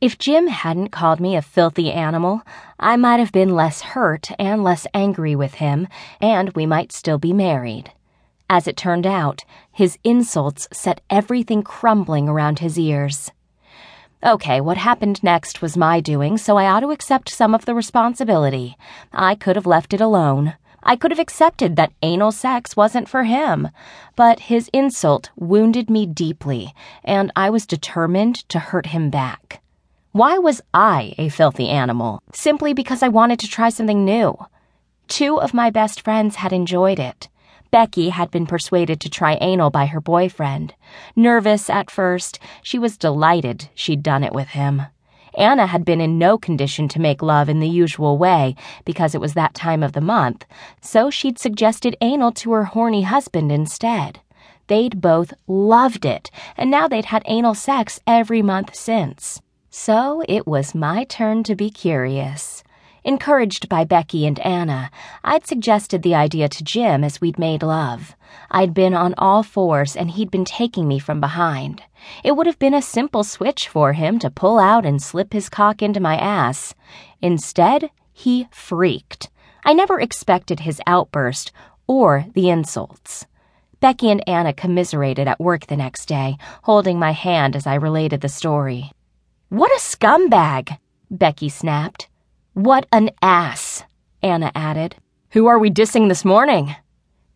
If Jim hadn't called me a filthy animal, I might have been less hurt and less angry with him, and we might still be married. As it turned out, his insults set everything crumbling around his ears. Okay, what happened next was my doing, so I ought to accept some of the responsibility. I could have left it alone. I could have accepted that anal sex wasn't for him. But his insult wounded me deeply, and I was determined to hurt him back. Why was I a filthy animal? Simply because I wanted to try something new. Two of my best friends had enjoyed it. Becky had been persuaded to try anal by her boyfriend. Nervous at first, she was delighted she'd done it with him. Anna had been in no condition to make love in the usual way because it was that time of the month, so she'd suggested anal to her horny husband instead. They'd both loved it, and now they'd had anal sex every month since. So it was my turn to be curious. Encouraged by Becky and Anna, I'd suggested the idea to Jim as we'd made love. I'd been on all fours and he'd been taking me from behind. It would have been a simple switch for him to pull out and slip his cock into my ass. Instead, he freaked. I never expected his outburst or the insults. Becky and Anna commiserated at work the next day, holding my hand as I related the story. What a scumbag, Becky snapped. What an ass, Anna added. Who are we dissing this morning?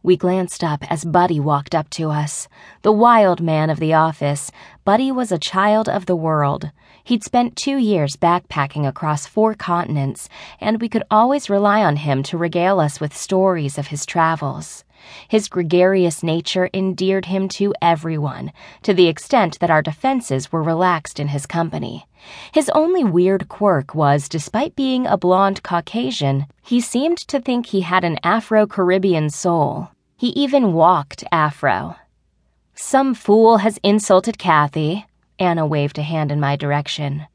We glanced up as Buddy walked up to us. The wild man of the office, Buddy was a child of the world. He'd spent two years backpacking across four continents, and we could always rely on him to regale us with stories of his travels. His gregarious nature endeared him to everyone, to the extent that our defenses were relaxed in his company. His only weird quirk was, despite being a blond Caucasian, he seemed to think he had an Afro Caribbean soul. He even walked Afro. Some fool has insulted Cathy. Anna waved a hand in my direction.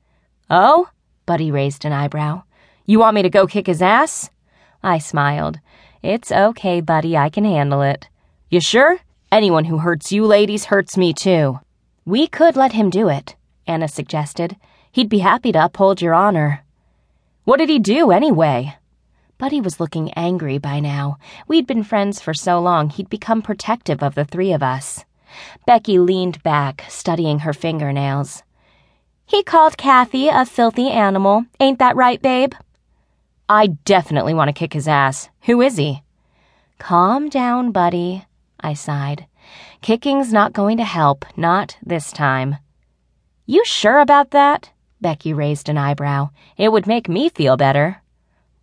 Oh? Buddy raised an eyebrow. You want me to go kick his ass? I smiled. It's okay, buddy, I can handle it. You sure? Anyone who hurts you ladies hurts me too. We could let him do it, Anna suggested. He'd be happy to uphold your honor. What did he do, anyway? Buddy was looking angry by now. We'd been friends for so long, he'd become protective of the three of us. Becky leaned back, studying her fingernails. He called Cathy a filthy animal. Ain't that right, babe? I definitely want to kick his ass. Who is he? Calm down, buddy, I sighed. Kicking's not going to help, not this time. You sure about that? Becky raised an eyebrow. It would make me feel better.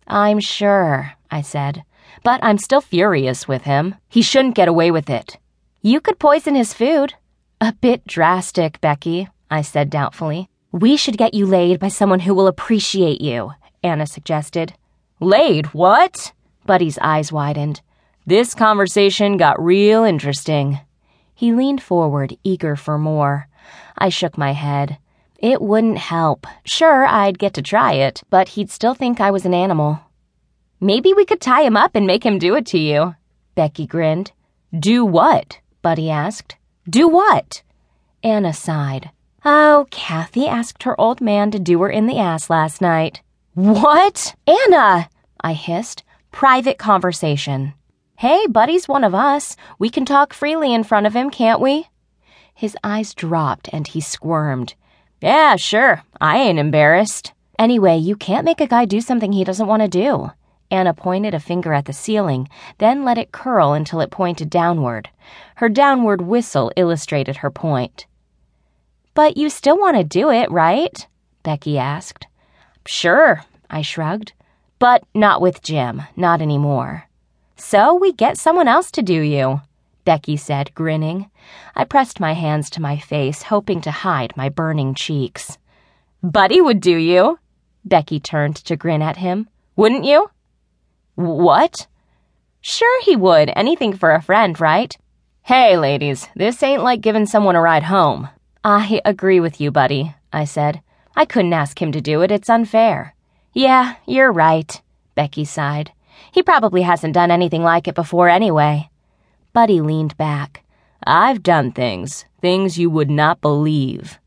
I'm sure, I said, but I'm still furious with him. He shouldn't get away with it. You could poison his food. A bit drastic, Becky, I said doubtfully. We should get you laid by someone who will appreciate you Anna suggested. Laid, what? Buddy's eyes widened. This conversation got real interesting. He leaned forward, eager for more. I shook my head. It wouldn't help. Sure, I'd get to try it, but he'd still think I was an animal. Maybe we could tie him up and make him do it to you. Becky grinned. Do what? Buddy asked. Do what? Anna sighed. Oh, Cathy asked her old man to do her in the ass last night. What? Anna! I hissed. Private conversation. Hey, Buddy's one of us. We can talk freely in front of him, can't we? His eyes dropped and he squirmed. Yeah, sure. I ain't embarrassed. Anyway, you can't make a guy do something he doesn't want to do. Anna pointed a finger at the ceiling, then let it curl until it pointed downward. Her downward whistle illustrated her point. But you still want to do it, right? Becky asked. Sure, I shrugged. But not with Jim, not anymore. So we get someone else to do you, Becky said, grinning. I pressed my hands to my face, hoping to hide my burning cheeks. Buddy would do you. Becky turned to grin at him. Wouldn't you? What? Sure he would. Anything for a friend, right? Hey, ladies, this ain't like giving someone a ride home. I agree with you, buddy, I said. I couldn't ask him to do it. It's unfair. Yeah, you're right, Becky sighed. He probably hasn't done anything like it before anyway. Buddy leaned back. I've done things, things you would not believe.